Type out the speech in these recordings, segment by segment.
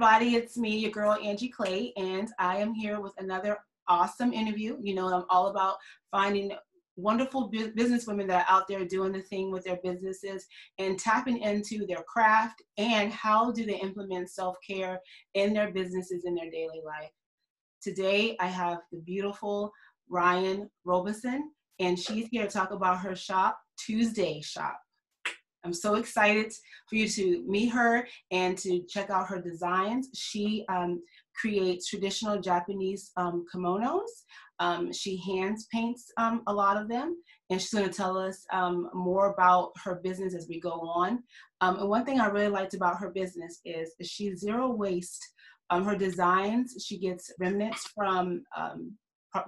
everybody. It's me, your girl Angie Clay, and I am here with another awesome interview. You know, I'm all about finding wonderful bu- business women that are out there doing the thing with their businesses and tapping into their craft and how do they implement self-care in their businesses in their daily life. Today, I have the beautiful Ryan Robeson, and she's here to talk about her shop, Tuesday Shop. I'm so excited for you to meet her and to check out her designs. She um, creates traditional Japanese um, kimonos. Um, she hands paints um, a lot of them, and she's going to tell us um, more about her business as we go on. Um, and one thing I really liked about her business is, she's zero waste. her designs, she gets remnants from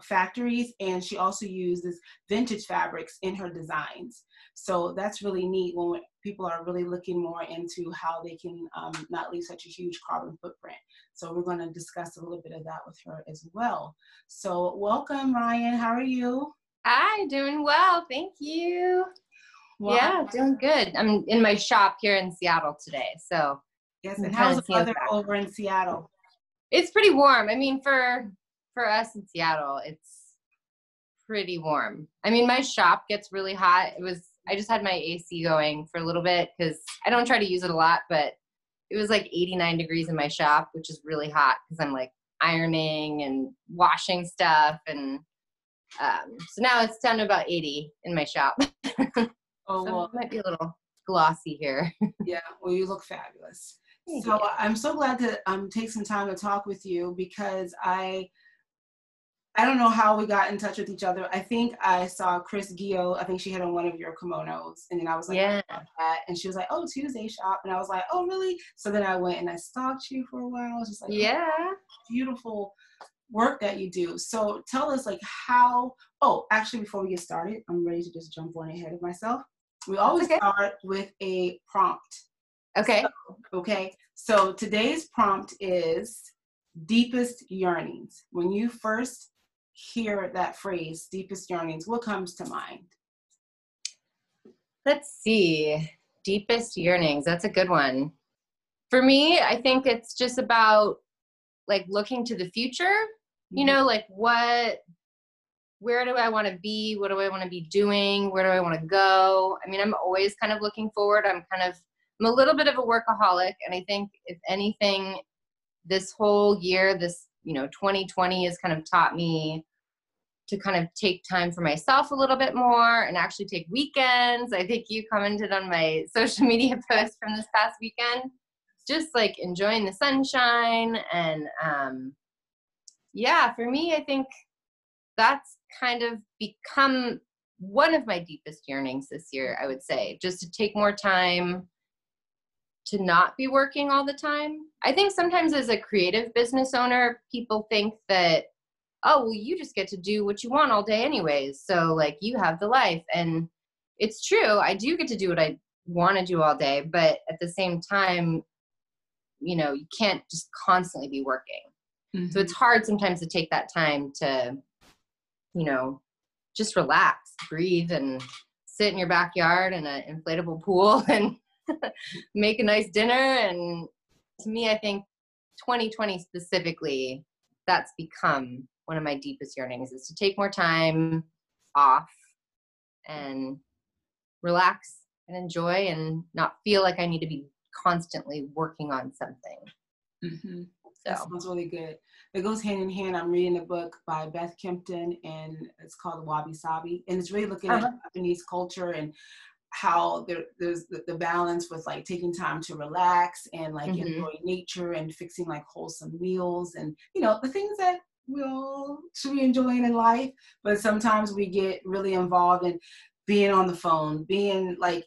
factories and she also uses vintage fabrics in her designs so that's really neat when people are really looking more into how they can um, not leave such a huge carbon footprint. So we're going to discuss a little bit of that with her as well. So welcome ryan. How are you? Hi doing well. Thank you. Wow. yeah doing good. I'm in my shop here in seattle today so yes and how's the weather over in seattle? It's pretty warm. I mean for for us in Seattle, it's pretty warm. I mean, my shop gets really hot. It was I just had my AC going for a little bit because I don't try to use it a lot, but it was like 89 degrees in my shop, which is really hot because I'm like ironing and washing stuff, and um, so now it's down to about 80 in my shop. oh, so well, it might be a little glossy here. yeah, well, you look fabulous. So I'm so glad to um, take some time to talk with you because I I don't know how we got in touch with each other. I think I saw Chris Gio. I think she had on one of your kimonos, and then I was like, yeah. Oh, and she was like, oh, Tuesday shop, and I was like, oh, really? So then I went and I stalked you for a while. I was just like, oh, yeah, oh, beautiful work that you do. So tell us like how. Oh, actually, before we get started, I'm ready to just jump on ahead of myself. We always okay. start with a prompt. Okay. So, okay. So today's prompt is deepest yearnings. When you first hear that phrase, deepest yearnings, what comes to mind? Let's see. Deepest yearnings. That's a good one. For me, I think it's just about like looking to the future. You know, like what where do I want to be? What do I want to be doing? Where do I want to go? I mean, I'm always kind of looking forward. I'm kind of I'm a little bit of a workaholic and I think if anything this whole year this you know 2020 has kind of taught me to kind of take time for myself a little bit more and actually take weekends. I think you commented on my social media post from this past weekend, just like enjoying the sunshine. And um, yeah, for me, I think that's kind of become one of my deepest yearnings this year, I would say, just to take more time to not be working all the time. I think sometimes as a creative business owner, people think that oh well you just get to do what you want all day anyways so like you have the life and it's true i do get to do what i want to do all day but at the same time you know you can't just constantly be working mm-hmm. so it's mm-hmm. hard sometimes to take that time to you know just relax breathe and sit in your backyard in an inflatable pool and make a nice dinner and to me i think 2020 specifically that's become one of my deepest yearnings is to take more time off and relax and enjoy and not feel like I need to be constantly working on something. Mm-hmm. So. That sounds really good. It goes hand in hand. I'm reading a book by Beth Kempton, and it's called Wabi Sabi, and it's really looking uh-huh. at Japanese culture and how there, there's the, the, balance with like taking time to relax and like mm-hmm. enjoy nature and fixing like wholesome meals and you know the things that we all should be enjoying in life, but sometimes we get really involved in being on the phone, being like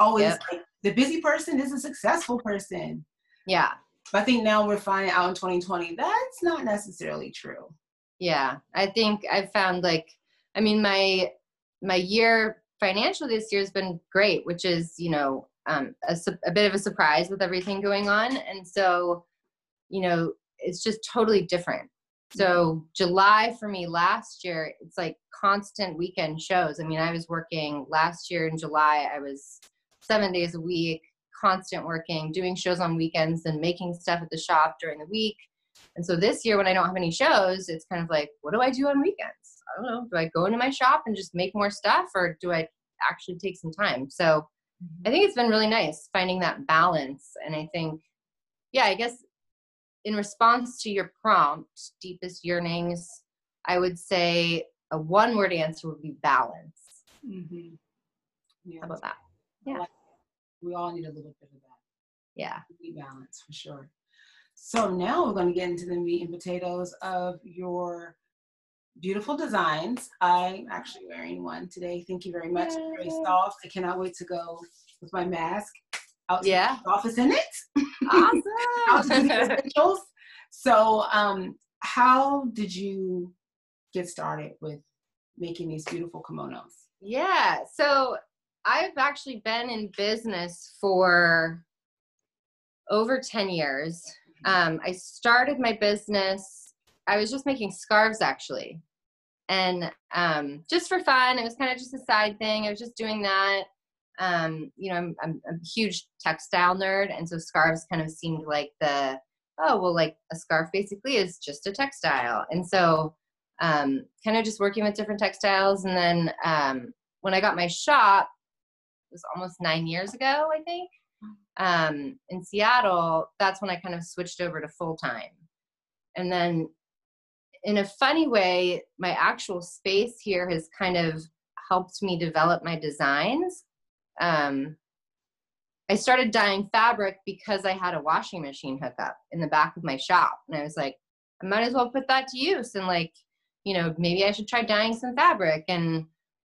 always yep. like the busy person is a successful person. Yeah. But I think now we're finding out in 2020 that's not necessarily true. Yeah. I think I've found like I mean my my year financial this year has been great, which is, you know, um, a, a bit of a surprise with everything going on. And so, you know, it's just totally different so July for me last year, it's like constant weekend shows. I mean, I was working last year in July, I was seven days a week, constant working, doing shows on weekends and making stuff at the shop during the week. And so this year, when I don't have any shows, it's kind of like, what do I do on weekends? I don't know. Do I go into my shop and just make more stuff or do I actually take some time? So mm-hmm. I think it's been really nice finding that balance. And I think, yeah, I guess in response to your prompt, deepest yearnings, I would say a one word answer would be balance. Mm-hmm. Yeah. How about that? Yeah. We all need a little bit of that. Yeah. Balance for sure. So now we're going to get into the meat and potatoes of your beautiful designs. I'm actually wearing one today. Thank you very much. Yay. Very soft. I cannot wait to go with my mask out to yeah. the office in it. Awesome. so um, how did you get started with making these beautiful kimonos? Yeah. So I've actually been in business for over 10 years. Um, I started my business, I was just making scarves actually. And um, just for fun, it was kind of just a side thing. I was just doing that. Um, you know, I'm, I'm, a huge textile nerd, and so scarves kind of seemed like the oh well, like a scarf basically is just a textile. And so, um, kind of just working with different textiles. And then um, when I got my shop, it was almost nine years ago, I think um, in Seattle, that's when I kind of switched over to full time. And then, in a funny way, my actual space here has kind of helped me develop my designs. Um, I started dyeing fabric because I had a washing machine hookup in the back of my shop. And I was like, I might as well put that to use. And, like, you know, maybe I should try dyeing some fabric. And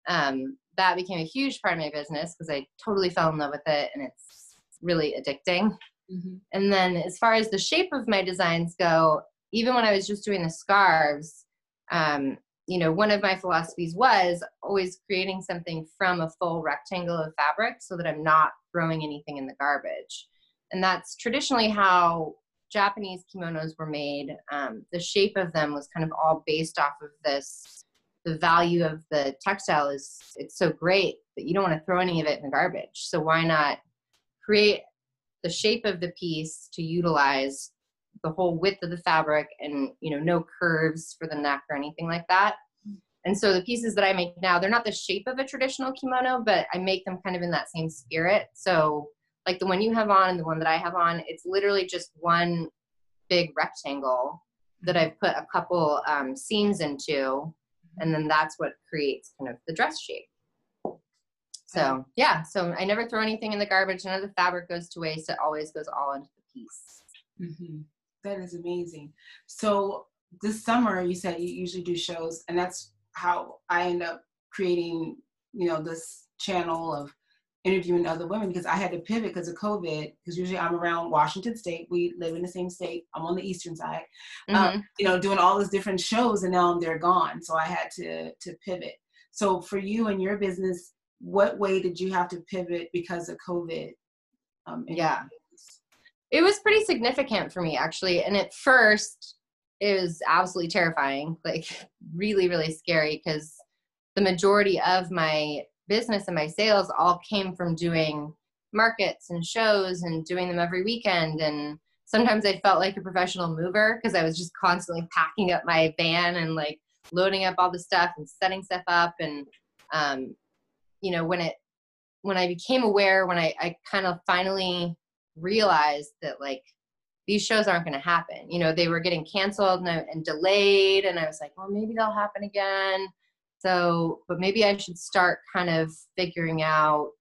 um, that became a huge part of my business because I totally fell in love with it. And it's really addicting. Mm-hmm. And then as far as the shape of my designs go, even when I was just doing the scarves, um, you know, one of my philosophies was always creating something from a full rectangle of fabric so that I'm not throwing anything in the garbage. And that's traditionally how Japanese kimonos were made. Um, the shape of them was kind of all based off of this. The value of the textile is it's so great that you don't want to throw any of it in the garbage. So why not create the shape of the piece to utilize the whole width of the fabric and you know no curves for the neck or anything like that and so the pieces that i make now they're not the shape of a traditional kimono but i make them kind of in that same spirit so like the one you have on and the one that i have on it's literally just one big rectangle that i've put a couple um, seams into and then that's what creates kind of the dress shape so yeah, so I never throw anything in the garbage. None of the fabric goes to waste. It always goes all into the piece. Mm-hmm. That is amazing. So this summer, you said you usually do shows, and that's how I end up creating, you know, this channel of interviewing other women because I had to pivot because of COVID. Because usually I'm around Washington State. We live in the same state. I'm on the eastern side. Um, mm-hmm. Um, you know, doing all these different shows, and now they're gone. So I had to to pivot. So for you and your business, what way did you have to pivot because of COVID? Um, yeah, it was pretty significant for me actually. And at first, it was absolutely terrifying, like really, really scary because the majority of my business and my sales all came from doing markets and shows and doing them every weekend and sometimes i felt like a professional mover because i was just constantly packing up my van and like loading up all the stuff and setting stuff up and um, you know when it when i became aware when i, I kind of finally realized that like these shows aren't going to happen. You know they were getting canceled and, and delayed and i was like well maybe they'll happen again. So but maybe i should start kind of figuring out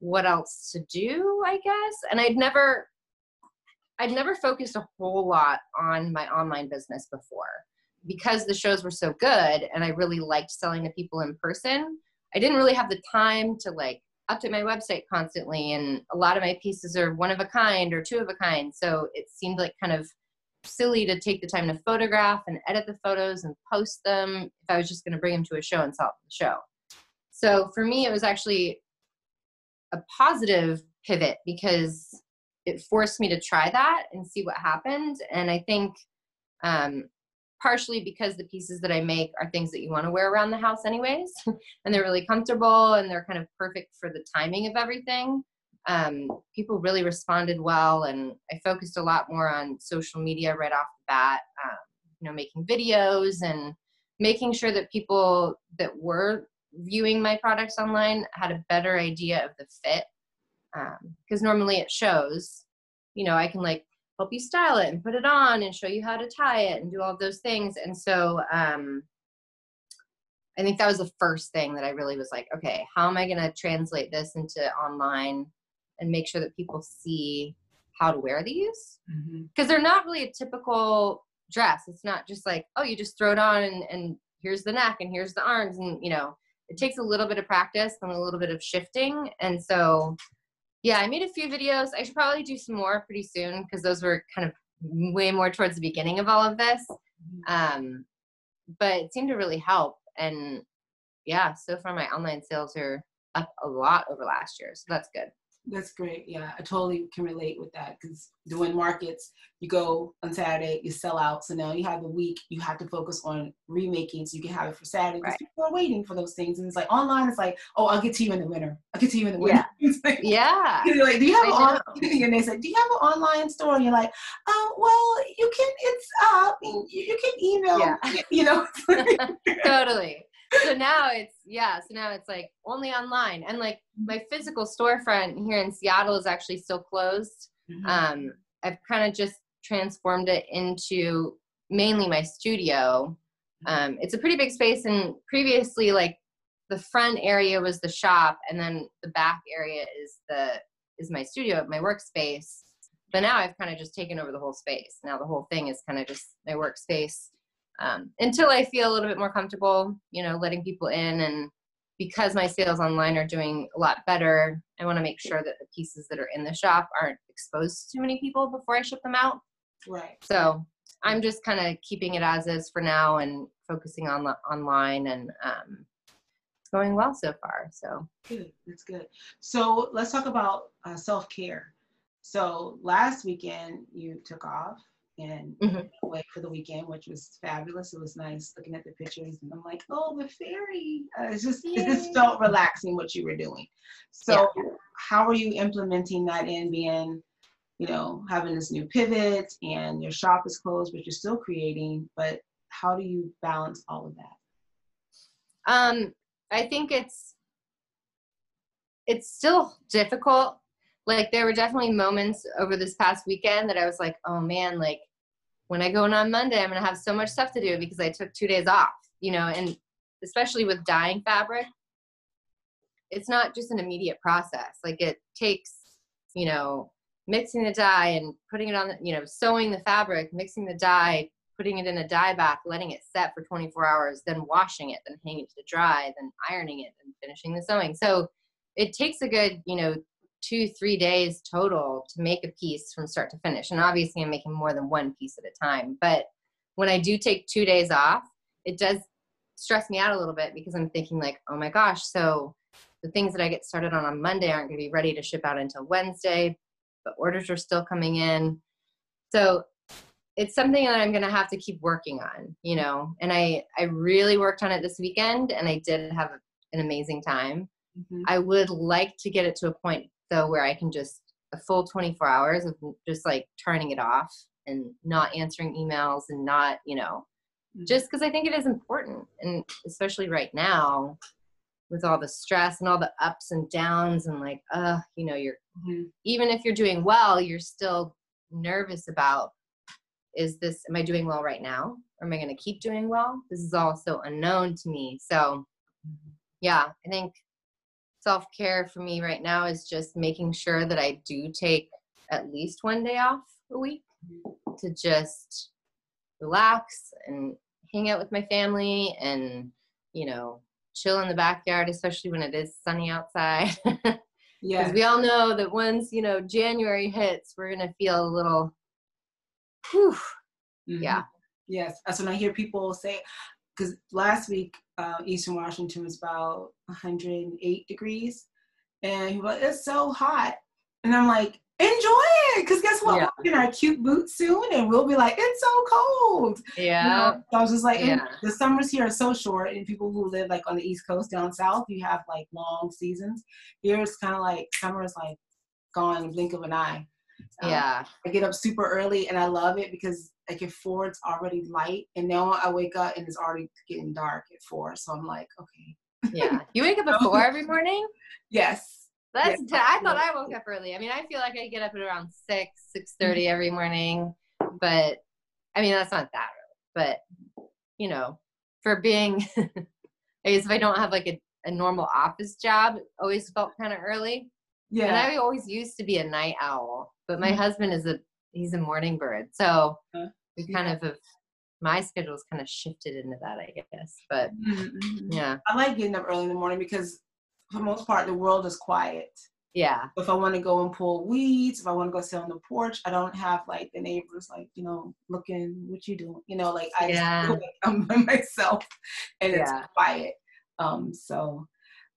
what else to do i guess. And i'd never i'd never focused a whole lot on my online business before. Because the shows were so good and i really liked selling to people in person I didn't really have the time to like update my website constantly. And a lot of my pieces are one of a kind or two of a kind. So it seemed like kind of silly to take the time to photograph and edit the photos and post them if I was just going to bring them to a show and sell the show. So for me, it was actually a positive pivot because it forced me to try that and see what happened. And I think um, partially because the pieces that I make are things that you want to wear around the house anyways and they're really comfortable and they're kind of perfect for the timing of everything um, people really responded well, and I focused a lot more on social media right off the bat. Um, you know, making videos and making sure that people that were viewing my products online had a better idea of the fit because um, normally it shows you know i can like help you style it and put it on and show you how to tie it and do all those things. And so um, i think that was the first thing that i really was like okay how am i going to translate this into online and make sure that people see how to wear these? Because mm-hmm. they're not really a typical dress. It's not just like oh you just throw it on and, and here's the neck and here's the arms and you know it takes a little bit of practice and a little bit of shifting. And so yeah, I made a few videos. I should probably do some more pretty soon because those were kind of way more towards the beginning of all of this. Mm-hmm. Um, but it seemed to really help. And yeah, so far my online sales are up a lot over last year. So that's good. That's great. Yeah, I totally can relate with that because doing markets, you go on Saturday, you sell out. So now you have the week, you have to focus on remaking so you can have it for Saturday because right. people are waiting for those things. And it's like online, it's like, oh, I'll get to you in the winter. I'll get to you in the winter. Yeah. like, yeah. You're like, do you have an online? And they say, do you have an online store? And you're like, oh, well, you can, it's up. Uh, you can email, yeah. you know. totally so now it's yeah so now it's like only online. And like my physical storefront here in seattle is actually still closed. Mm-hmm. um i've kind of just transformed it into mainly my studio. Mm-hmm. um it's a pretty big space and previously like the front area was the shop and then the back area is the is my studio my workspace. But now i've kind of just taken over the whole space. Now the whole thing is kind of just my workspace um, until I feel a little bit more comfortable, you know, letting people in. And because my sales online are doing a lot better, I want to make sure that the pieces that are in the shop aren't exposed to too many people before I ship them out. Right. So I'm just kind of keeping it as is for now and focusing on the online and um, it's going well so far. So good. That's good. So let's talk about uh, self care. So last weekend you took off and mm-hmm. away for the weekend, which was fabulous. It was nice looking at the pictures, and I'm like, oh, the ferry. Uh, it's just Yay. it just felt relaxing what you were doing. So, yeah. how are you implementing that in being, you know, having this new pivot and your shop is closed, but you're still creating. But how do you balance all of that? Um, I think it's it's still difficult like there were definitely moments over this past weekend that I was like, oh man, like when I go in on Monday, I'm gonna have so much stuff to do because I took two days off, you know, and especially with dyeing fabric, it's not just an immediate process. Like it takes, you know, mixing the dye and putting it on, the, you know, sewing the fabric, mixing the dye, putting it in a dye bath, letting it set for 24 hours, then washing it, then hanging it to dry, then ironing it, and finishing the sewing. So it takes a good, you know, two, three days total to make a piece from start to finish. And obviously, I'm making more than one piece at a time. But when I do take two days off, it does stress me out a little bit because I'm thinking, like, oh my gosh, so the things that I get started on on Monday aren't going to be ready to ship out until Wednesday, but orders are still coming in. So it's something that I'm going to have to keep working on, you know. And I I really worked on it this weekend and I did have an amazing time. Mm-hmm. I would like to get it to a point though where I can just a full 24 hours of just like turning it off and not answering emails and not, you know, mm-hmm. just because I think it is important. And especially right now with all the stress and all the ups and downs and like, uh, you know, you're mm-hmm. even if you're doing well, you're still nervous about is this, am I doing well right now? Or am I going to keep doing well? This is all so unknown to me. So, mm-hmm. yeah, I think self care for me right now is just making sure that I do take at least one day off a week to just relax and hang out with my family and, you know, chill in the backyard, especially when it is sunny outside. Yeah. Because we all know that once, you know, January hits, we're going to feel a little, whew. Mm-hmm. Yeah. Yes. That's when I hear people say, because last week uh, Eastern Washington was about 108 degrees, and he was like, "It's so hot," and I'm like, "Enjoy it," because guess what? Yeah. We're in our cute boots soon, and we'll be like, "It's so cold." Yeah. You know? So I was just like, yeah. the summers here are so short, and people who live like on the East Coast down south, you have like long seasons. Here it's kind of like summer is like gone in blink of an eye. Um, yeah. I get up super early and I love it because like at four it's already light and now I wake up and it's already getting dark at four. So I'm like, okay. yeah. You wake up at four every morning? Yes. That's yes. T- I thought I woke up early. I mean, I feel like I get up at around six, six thirty mm-hmm. every morning, but I mean that's not that early. But you know, for being, I guess if I don't have like a, a normal office job, always felt kind of early. Yeah. And I always used to be a night owl, but my mm-hmm. husband is a he's a morning bird, so uh, we kind of have my schedule's kind of shifted into that, I guess. But mm-hmm. yeah, I like getting up early in the morning because for the most part the world is quiet. Yeah. If I want to go and pull weeds, if I want to go sit on the porch, I don't have like the neighbors like, you know, looking what you doing. You know, like I yeah. just I'm by myself and yeah. it's quiet. Um so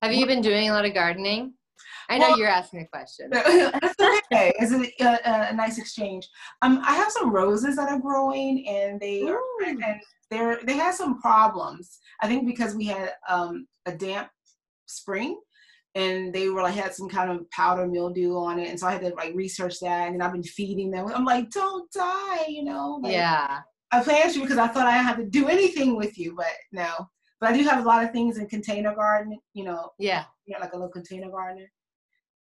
have you been doing a lot of gardening? I know well, you're asking a question. okay, it's a, a, a, nice exchange. Um, I have some roses that are growing, and they are, and they're they had some problems. I think because we had um, a damp spring, and they were like had some kind of powder mildew on it, and so I had to like research that, and I've been feeding them. I'm like, don't die, you know? Like, yeah. I planted you because I thought I had to do anything with you, but no. But I do have a lot of things in container garden, you know. Yeah. You know, like a little container garden.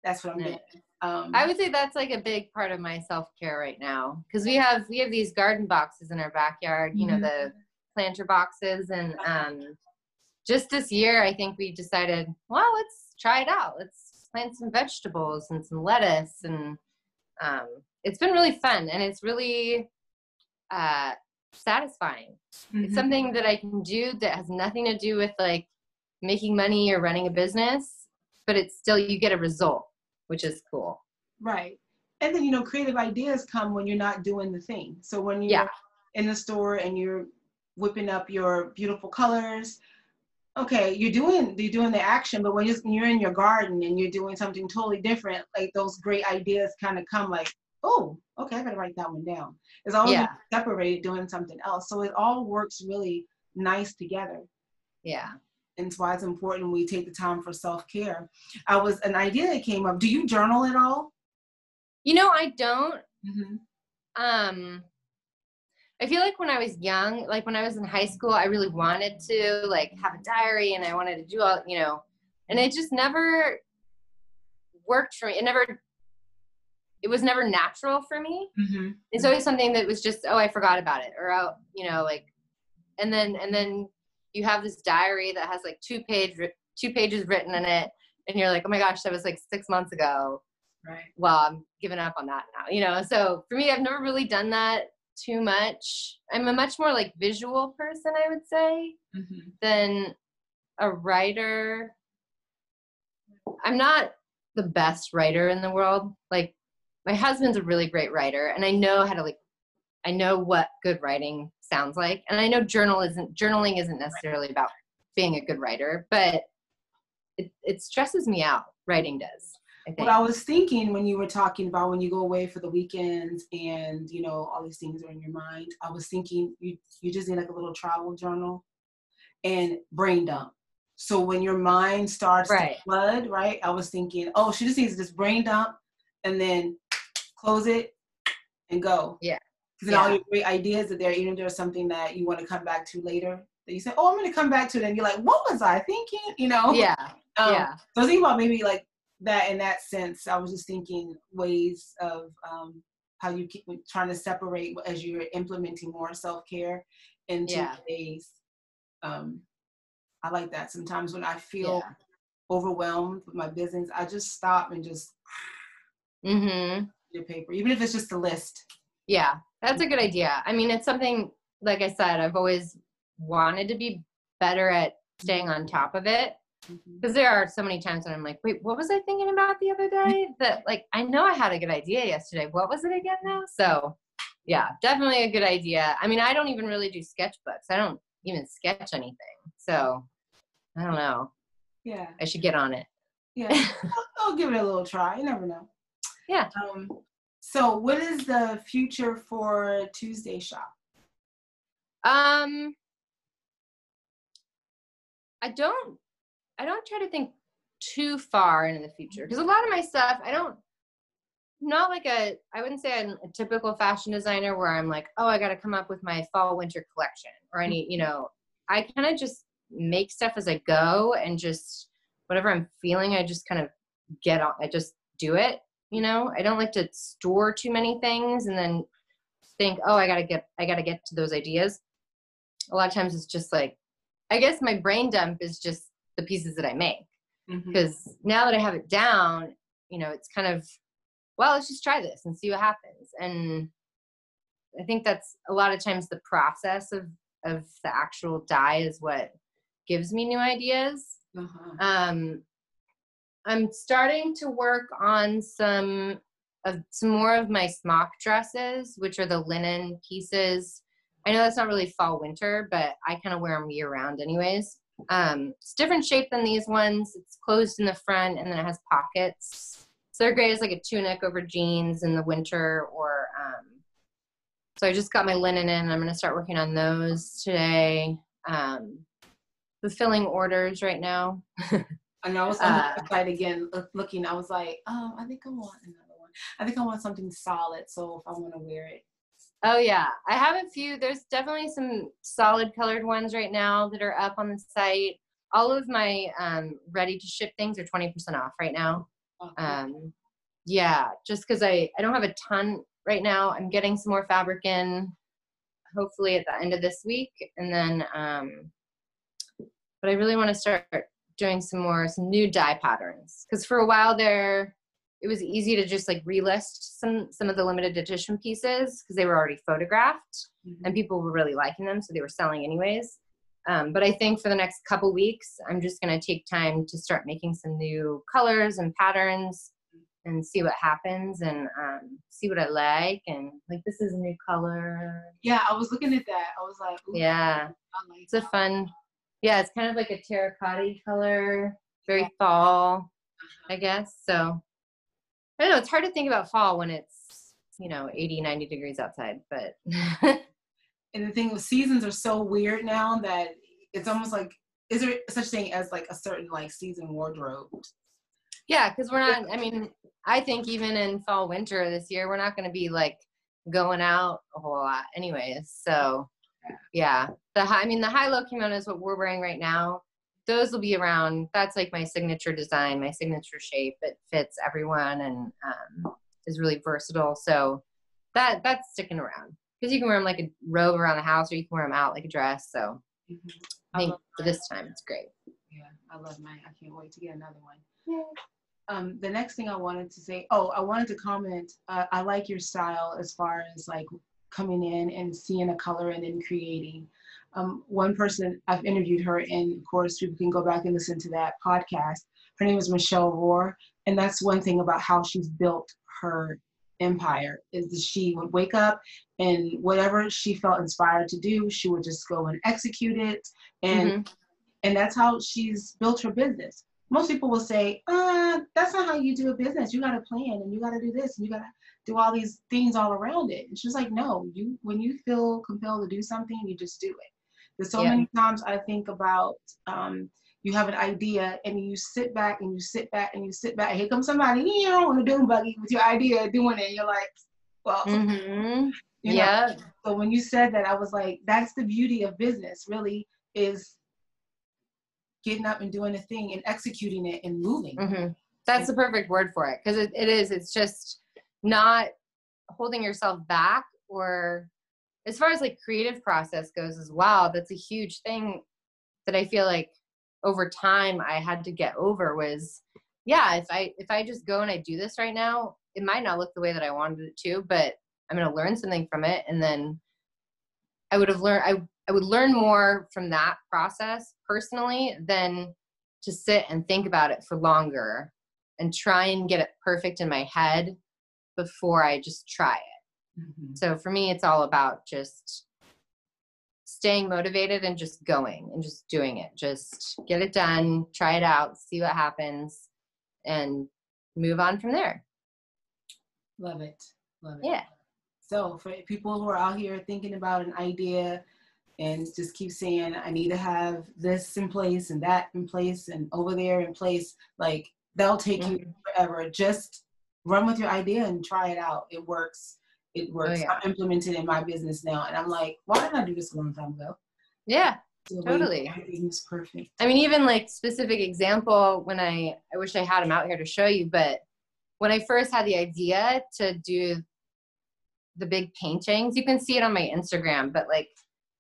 That's what I'm doing. Um, I would say that's like a big part of my self care right now because we have we have these garden boxes in our backyard. You mm-hmm. know the planter boxes, and um, just this year I think we decided, well, let's try it out. Let's plant some vegetables and some lettuce, and um, it's been really fun and it's really uh, satisfying. Mm-hmm. It's something that I can do that has nothing to do with like making money or running a business, but it's still you get a result which is cool. Right. And then, you know, creative ideas come when you're not doing the thing. So when you're yeah. in the store and you're whipping up your beautiful colors, okay, you're doing you're doing the action, but when you're in your garden and you're doing something totally different, like those great ideas kind of come like, oh, okay, I gotta write that one down. It's always yeah. separated doing something else. So it all works really nice together. Yeah and it's why it's important we take the time for self-care i was an idea that came up do you journal at all you know i don't mm-hmm. um i feel like when i was young like when i was in high school i really wanted to like have a diary and i wanted to do all you know and it just never worked for me it never it was never natural for me. Mm-hmm. it's always something that was just oh i forgot about it or oh you know like and then and then you have this diary that has like two page two pages written in it and you're like oh my gosh that was like six months ago right. well i'm giving up on that now you know? So for me i've never really done that too much. I'm a much more like visual person i would say mm-hmm. than a writer. I'm not the best writer in the world like my husband's a really great writer and i know how to like i know what good writing sounds like. And I know journal isn't journaling isn't necessarily about being a good writer, but it, it stresses me out. Writing does. I what I was thinking when you were talking about when you go away for the weekends and you know all these things are in your mind, I was thinking you you just need like a little travel journal and brain dump. So when your mind starts right. to flood, right? I was thinking, oh, she just needs this brain dump and then close it and go. Yeah because yeah. all your great ideas are there, even if there's something that you want to come back to later, that you say, "Oh, I'm going to come back to it," and you're like, "What was I thinking?" You know? Yeah. Um, yeah. So I think about maybe like that in that sense. I was just thinking ways of um, how you keep trying to separate as you're implementing more self care into yeah. days. Um, I like that. Sometimes when I feel yeah. overwhelmed with my business, I just stop and just mm-hmm. Your paper, even if it's just a list. Yeah, that's a good idea. I mean, it's something, like I said, I've always wanted to be better at staying on top of it. Because mm-hmm. there are so many times when I'm like, wait, what was I thinking about the other day? That, like, I know I had a good idea yesterday. What was it again now? So, yeah, definitely a good idea. I mean, I don't even really do sketchbooks, I don't even sketch anything. So, I don't know. Yeah. I should get on it. Yeah. I'll, I'll give it a little try. You never know. Yeah. Um, so, what is the future for Tuesday Shop? Um, I don't. I don't try to think too far into the future because a lot of my stuff, I don't. not like a I wouldn't say I'm a typical fashion designer where I'm like, oh, I got to come up with my fall winter collection or any, you know, I kind of just make stuff as I go and just whatever I'm feeling, I just kind of get on. I just do it. You know, I don't like to store too many things and then think, oh, I gotta get, I gotta get to those ideas. A lot of times it's just like, I guess my brain dump is just the pieces that I make because mm-hmm. now that I have it down, you know, it's kind of well, let's just try this and see what happens. And I think that's a lot of times the process of of the actual dye is what gives me new ideas. Uh-huh. Um, I'm starting to work on some of some more of my smock dresses, which are the linen pieces. I know that's not really fall winter, but I kind of wear them year round anyways. Um, it's different shape than these ones. It's closed in the front and then it has pockets. So they're great as like a tunic over jeans in the winter or um, so I just got my linen in. I'm going to start working on those today. Um, fulfilling orders right now. and I was on uh, the side again looking. I was like, oh, I think I want another one. I think I want something solid. So if I want to wear it. Oh yeah, I have a few. There's definitely some solid colored ones right now that are up on the site. All of my um, ready to ship things are 20% off right now. Okay. Um, yeah, just because I, I don't have a ton right now. I'm getting some more fabric in, hopefully at the end of this week, and then. Um, but I really want to start doing some more some new dye patterns because for a while there it was easy to just like relist some some of the limited edition pieces because they were already photographed mm-hmm. and people were really liking them so they were selling anyways um, but I think for the next couple weeks, I'm just going to take time to start making some new colors and patterns and see what happens and um, see what I like. And like, this is a new color. Yeah, I was looking at that. I was like, yeah, like it's that. a fun, yeah, it's kind of like a terracotta color, very yeah. fall, uh-huh. I guess. So I don't know. It's hard to think about fall when it's, you know, 80, 90 degrees outside, but. and the thing with seasons are so weird now that it's almost like is there such thing as like a certain like season wardrobe yeah because we're not i mean i think even in fall winter this year we're not going to be like going out a whole lot anyways so yeah the high i mean the high low kimono is what we're wearing right now those will be around that's like my signature design my signature shape it fits everyone and um, is really versatile so that that's sticking around because you can wear them like a robe around the house or you can wear them out like a dress. So mm-hmm. I think for this time it's great. Yeah, I love mine. I can't wait to get another one. Yeah. Um, the next thing I wanted to say, oh, I wanted to comment. Uh, I like your style as far as like coming in and seeing a color and then creating. Um, one person I've interviewed her, and of course people can go back and listen to that podcast. Her name is Michelle Rohr, and that's one thing about how she's built her empire is that she would wake up and whatever she felt inspired to do she would just go and execute it and mm-hmm. and that's how she's built her business most people will say uh that's not how you do a business you got to plan and you got to do this and you got to do all these things all around it and she's like no you when you feel compelled to do something you just do it there's so yeah. many times i think about um you have an idea and you sit back and you sit back and you sit back. Here comes somebody, you know, on a doom buggy with your idea doing it. You're like, well, mm-hmm. you know? yeah. So when you said that, I was like, that's the beauty of business. Really, is getting up and doing a thing and executing it and moving. Mm-hmm. That's the perfect word for it because it, it is. It's just not holding yourself back or as far as like creative process goes as well that's a huge thing that i feel like over time I had to get over was yeah, if I if I just go and I do this right now, it might not look the way that I wanted it to, but I'm going to learn something from it and then I would have learned I I would learn more from that process personally than to sit and think about it for longer and try and get it perfect in my head before I just try it. Mm-hmm. So for me it's all about just staying motivated and just going and just doing it. Just get it done, try it out, see what happens, and move on from there. Love it. Love it. Yeah. So for people who are out here thinking about an idea and just keep saying, I need to have this in place and that in place and over there in place, like they'll take mm-hmm. you forever. Just run with your idea and try it out. It works. It works. Oh, yeah. I'm implementing in my business now, and I'm like, why didn't I do this a long time ago? Yeah, totally. Everything's perfect. I mean, even like specific example when I I wish I had them out here to show you, but when I first had the idea to do the big paintings, you can see it on my Instagram, but like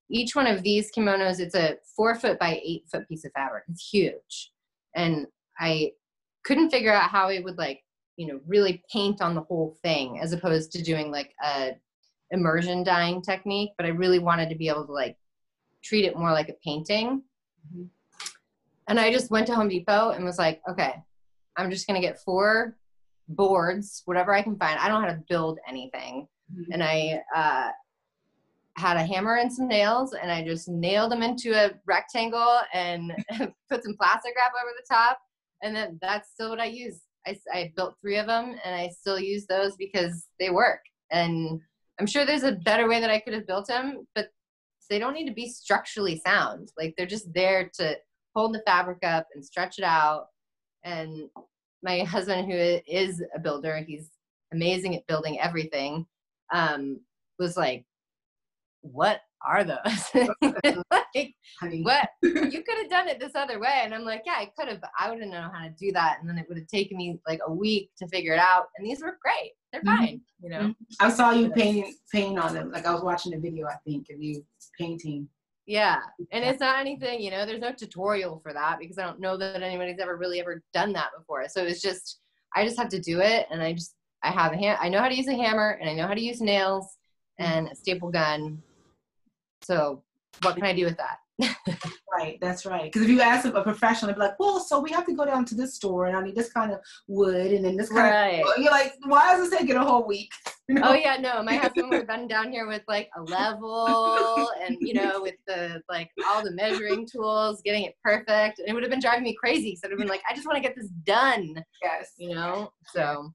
each one of these kimonos, it's a four foot by eight foot piece of fabric. It's huge. And I couldn't figure out how it would like, you know, really paint on the whole thing as opposed to doing like a immersion dyeing technique. But I really wanted to be able to like treat it more like a painting. Mm-hmm. And I just went to Home Depot and was like, okay, I'm just gonna get four boards, whatever I can find. I don't know how to build anything. Mm-hmm. And I uh, had a hammer and some nails and I just nailed them into a rectangle and put some plastic wrap over the top. And then that's still what I use. I, I built three of them and I still use those because they work. And I'm sure there's a better way that I could have built them, but they don't need to be structurally sound. Like they're just there to hold the fabric up and stretch it out. And my husband, who is a builder, he's amazing at building everything, um, was like, what are those? like, what? You could have done it this other way. And I'm like, yeah, I could have, but I wouldn't know how to do that. And then it would have taken me like a week to figure it out. And these were great. They're mm-hmm. fine, you know. I saw you painting paint on them. Like I was watching a video, I think, of you painting. Yeah. And it's not anything, you know, there's no tutorial for that because I don't know that anybody's ever really ever done that before. So it's just I just have to do it and I just I have a hand I know how to use a hammer and I know how to use nails and a staple gun so what can I do with that? right, that's right. Because if you ask a professional, they'd be like, "Well, so we have to go down to this store, and I need this kind of wood, and then this kind right. of." You're like, "Why is this taking a whole week?" You oh, know? Oh yeah, no. My husband would have been down here with like a level, and you know, with the like all the measuring tools, getting it perfect. And it would have been driving me crazy. So it would have been like, "I just want to get this done." Yes. You know. So.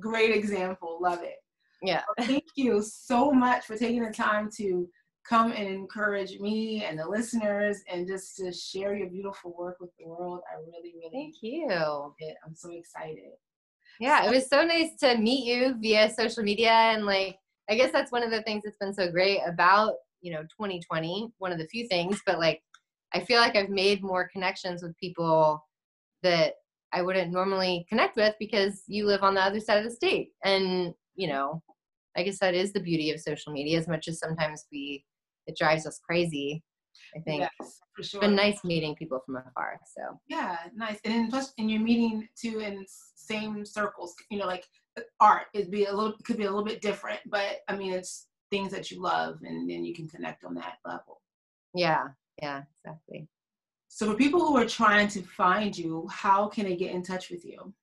Great example. Love it. Yeah. Well, thank you so much for taking the time to come and encourage me and the listeners and just to share your beautiful work with the world. I really, really thank you. I'm so excited. Yeah, it was so nice to meet you via social media and like I guess that's one of the things that's been so great about, you know, 2020, one of the few things, but like I feel like I've made more connections with people that I wouldn't normally connect with because you live on the other side of the state. And, you know, I guess that is the beauty of social media as much as sometimes we it drives us crazy. I think yes, for sure. it's been nice meeting people from afar. So yeah, nice. And then plus, and you're meeting too in same circles. You know, like uh, art, it'd be a little could be a little bit different, but I mean, it's things that you love, and then you can connect on that level. Yeah, yeah, exactly. So for people who are trying to find you, how can they get in touch with you?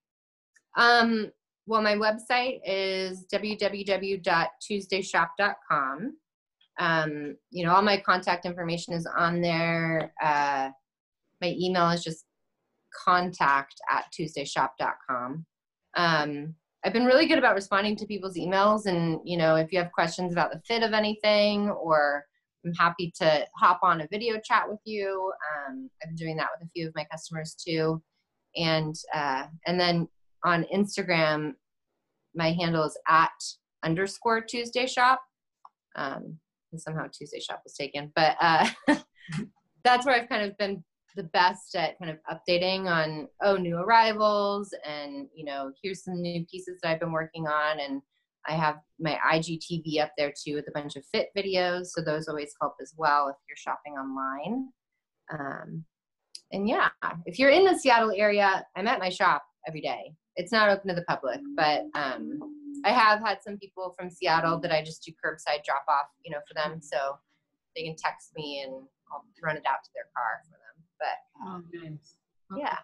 Um, well, my website is www.tuesdayshop.com um, you know, all my contact information is on there. Uh, my email is just contact at tuesdayshop.com. Um, I've been really good about responding to people's emails. And, you know, if you have questions about the fit of anything, or I'm happy to hop on a video chat with you. Um, I've been doing that with a few of my customers too. And, uh, and then on Instagram, my handle is at underscore Tuesday shop. Um, and somehow Tuesday shop was taken. But uh, that's where I've kind of been the best at kind of updating on oh new arrivals and you know here's some new pieces that I've been working on and I have my IGTV up there too with a bunch of fit videos so those always help as well if you're shopping online. Um, and yeah, if you're in the Seattle area, I'm at my shop every day. It's not open to the public, but um, I have had some people from Seattle that I just do curbside drop off, you know, for them. So they can text me and I'll run it out to their car for them. But oh, nice. Okay. Yeah.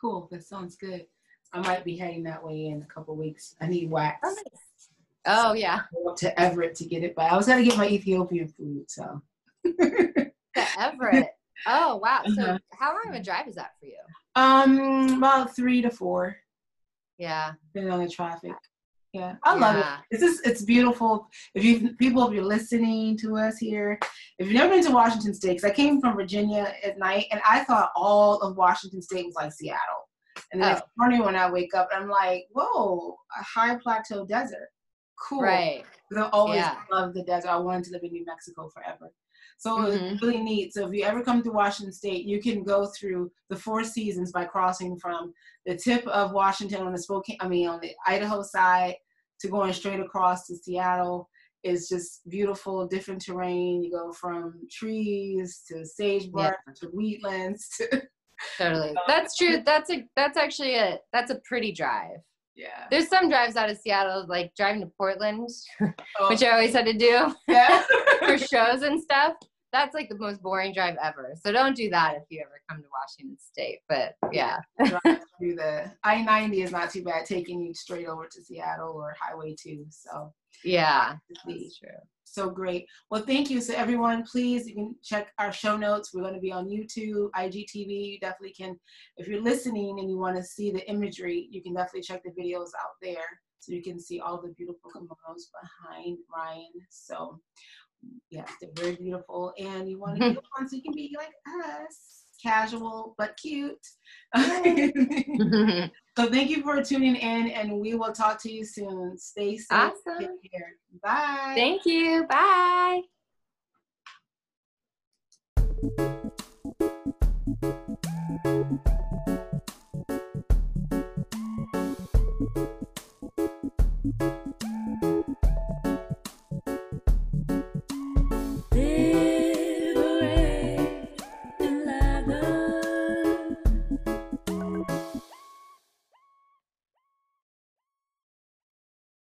Cool. That sounds good. I might be heading that way in a couple weeks. I need wax. Oh, nice. oh yeah. to Everett to get it, but I was gonna get my Ethiopian food, so. to Everett. Oh wow. So uh-huh. how long of a drive is that for you? Um, about three to four. Yeah. Depending on the traffic. Yeah, I love yeah. it. It's just it's beautiful. If you people, if you're listening to us here, if you've never been to Washington State, because I came from Virginia at night, and I thought all of Washington State was like Seattle, And the next morning when I wake up, I'm like, whoa, a high plateau desert. Cool. Right. Because I always yeah. loved the desert. I wanted to live in New Mexico forever. So mm-hmm. it's really neat. So if you ever come to Washington State, you can go through the four seasons by crossing from the tip of Washington on the Spokane, I mean on the Idaho side to going straight across to Seattle. It's just beautiful, different terrain. You go from trees to sagebrush yeah. to wheatlands to totally. That's true. That's a that's actually a that's a pretty drive. Yeah. There's some drives out of Seattle, like driving to Portland, oh. which I always had to do yeah. for shows and stuff that's like the most boring drive ever. So don't do that if you ever come to Washington State. But yeah. through the I ninety is not too bad taking you straight over to Seattle or Highway two. So yeah, that's true. So great. Well, thank you. So everyone, please you can check our show notes. We're going to be on YouTube, IGTV. You definitely can, if you're listening and you want to see the imagery, you can definitely check the videos out there so you can see all the beautiful kimonos behind Ryan. So yes, they're very beautiful, and you want to be one so you can be like us, casual but cute. so thank you for tuning in, and we will talk to you soon. Stay safe. Awesome. Bye. Thank you. Bye. Thank you.